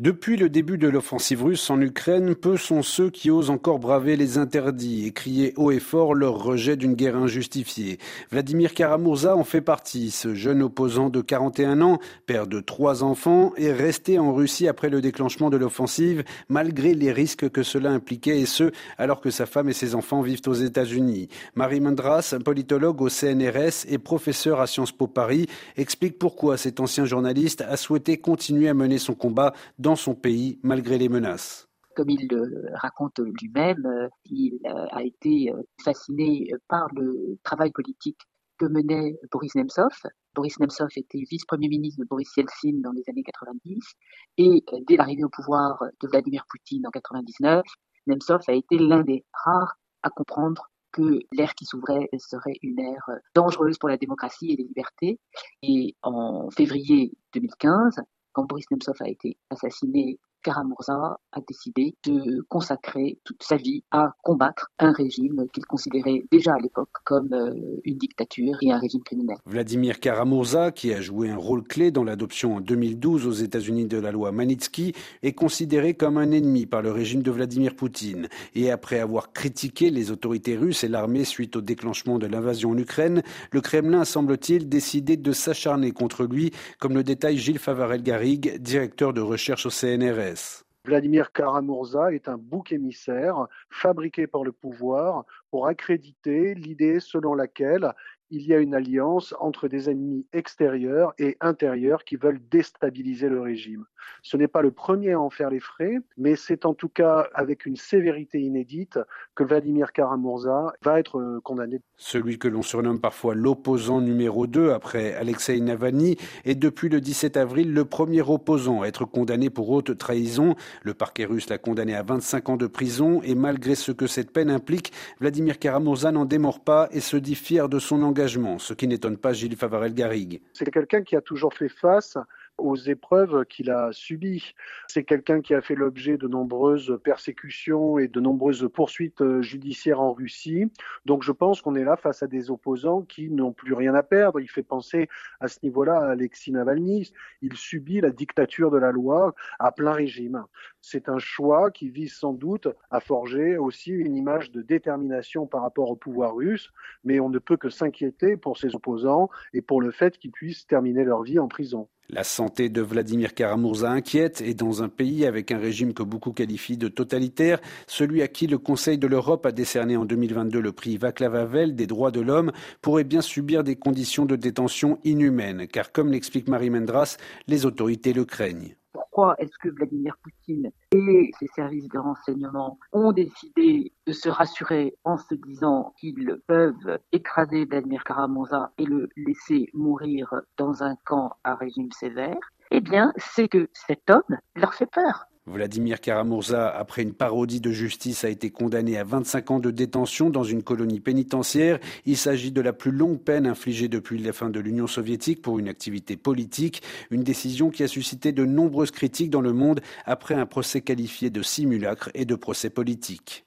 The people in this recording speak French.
Depuis le début de l'offensive russe en Ukraine, peu sont ceux qui osent encore braver les interdits et crier haut et fort leur rejet d'une guerre injustifiée. Vladimir Karamurza en fait partie. Ce jeune opposant de 41 ans, père de trois enfants, est resté en Russie après le déclenchement de l'offensive, malgré les risques que cela impliquait, et ce, alors que sa femme et ses enfants vivent aux États-Unis. Marie Mendras, politologue au CNRS et professeur à Sciences Po Paris, explique pourquoi cet ancien journaliste a souhaité continuer à mener son combat dans son pays malgré les menaces. Comme il le raconte lui-même, euh, il euh, a été euh, fasciné par le travail politique que menait Boris Nemtsov. Boris Nemtsov était vice-premier ministre de Boris Yeltsin dans les années 90 et dès l'arrivée au pouvoir de Vladimir Poutine en 99, Nemtsov a été l'un des rares à comprendre que l'ère qui s'ouvrait serait une ère dangereuse pour la démocratie et les libertés. Et en février 2015, quand Boris Nemtsov a été assassiné Karamurza a décidé de consacrer toute sa vie à combattre un régime qu'il considérait déjà à l'époque comme euh, une dictature et un régime criminel. Vladimir Karamurza, qui a joué un rôle clé dans l'adoption en 2012 aux États-Unis de la loi Magnitsky, est considéré comme un ennemi par le régime de Vladimir Poutine. Et après avoir critiqué les autorités russes et l'armée suite au déclenchement de l'invasion en Ukraine, le Kremlin semble-t-il décidé de s'acharner contre lui, comme le détaille Gilles Favarel-Garrigue, directeur de recherche au CNRS. Vladimir Karamurza est un bouc émissaire fabriqué par le pouvoir pour accréditer l'idée selon laquelle il y a une alliance entre des ennemis extérieurs et intérieurs qui veulent déstabiliser le régime. Ce n'est pas le premier à en faire les frais, mais c'est en tout cas avec une sévérité inédite que Vladimir Karamurza va être euh, condamné. Celui que l'on surnomme parfois l'opposant numéro 2 après Alexei Navalny est depuis le 17 avril le premier opposant à être condamné pour haute trahison. Le parquet russe l'a condamné à 25 ans de prison et malgré ce que cette peine implique, Vladimir Karamurza n'en démord pas et se dit fier de son engagement, ce qui n'étonne pas Gilles Favarel-Garrigue. C'est quelqu'un qui a toujours fait face aux épreuves qu'il a subies. C'est quelqu'un qui a fait l'objet de nombreuses persécutions et de nombreuses poursuites euh, judiciaires en Russie. Donc je pense qu'on est là face à des opposants qui n'ont plus rien à perdre. Il fait penser à ce niveau-là à Alexis Navalny. Il subit la dictature de la loi à plein régime. C'est un choix qui vise sans doute à forger aussi une image de détermination par rapport au pouvoir russe, mais on ne peut que s'inquiéter pour ses opposants et pour le fait qu'ils puissent terminer leur vie en prison. La santé de Vladimir Karamurza inquiète et dans un pays avec un régime que beaucoup qualifient de totalitaire, celui à qui le Conseil de l'Europe a décerné en 2022 le prix Václav Havel des droits de l'homme pourrait bien subir des conditions de détention inhumaines, car comme l'explique Marie Mendras, les autorités le craignent. Pourquoi est-ce que Vladimir Poutine services de renseignement ont décidé de se rassurer en se disant qu'ils peuvent écraser Vladimir Karamurza et le laisser mourir dans un camp à régime sévère Eh bien, c'est que cet homme leur fait peur. Vladimir Karamurza, après une parodie de justice, a été condamné à 25 ans de détention dans une colonie pénitentiaire. Il s'agit de la plus longue peine infligée depuis la fin de l'Union soviétique pour une activité politique, une décision qui a suscité de nombreuses critiques dans le monde après un procès qualifié de simulacre et de procès politique.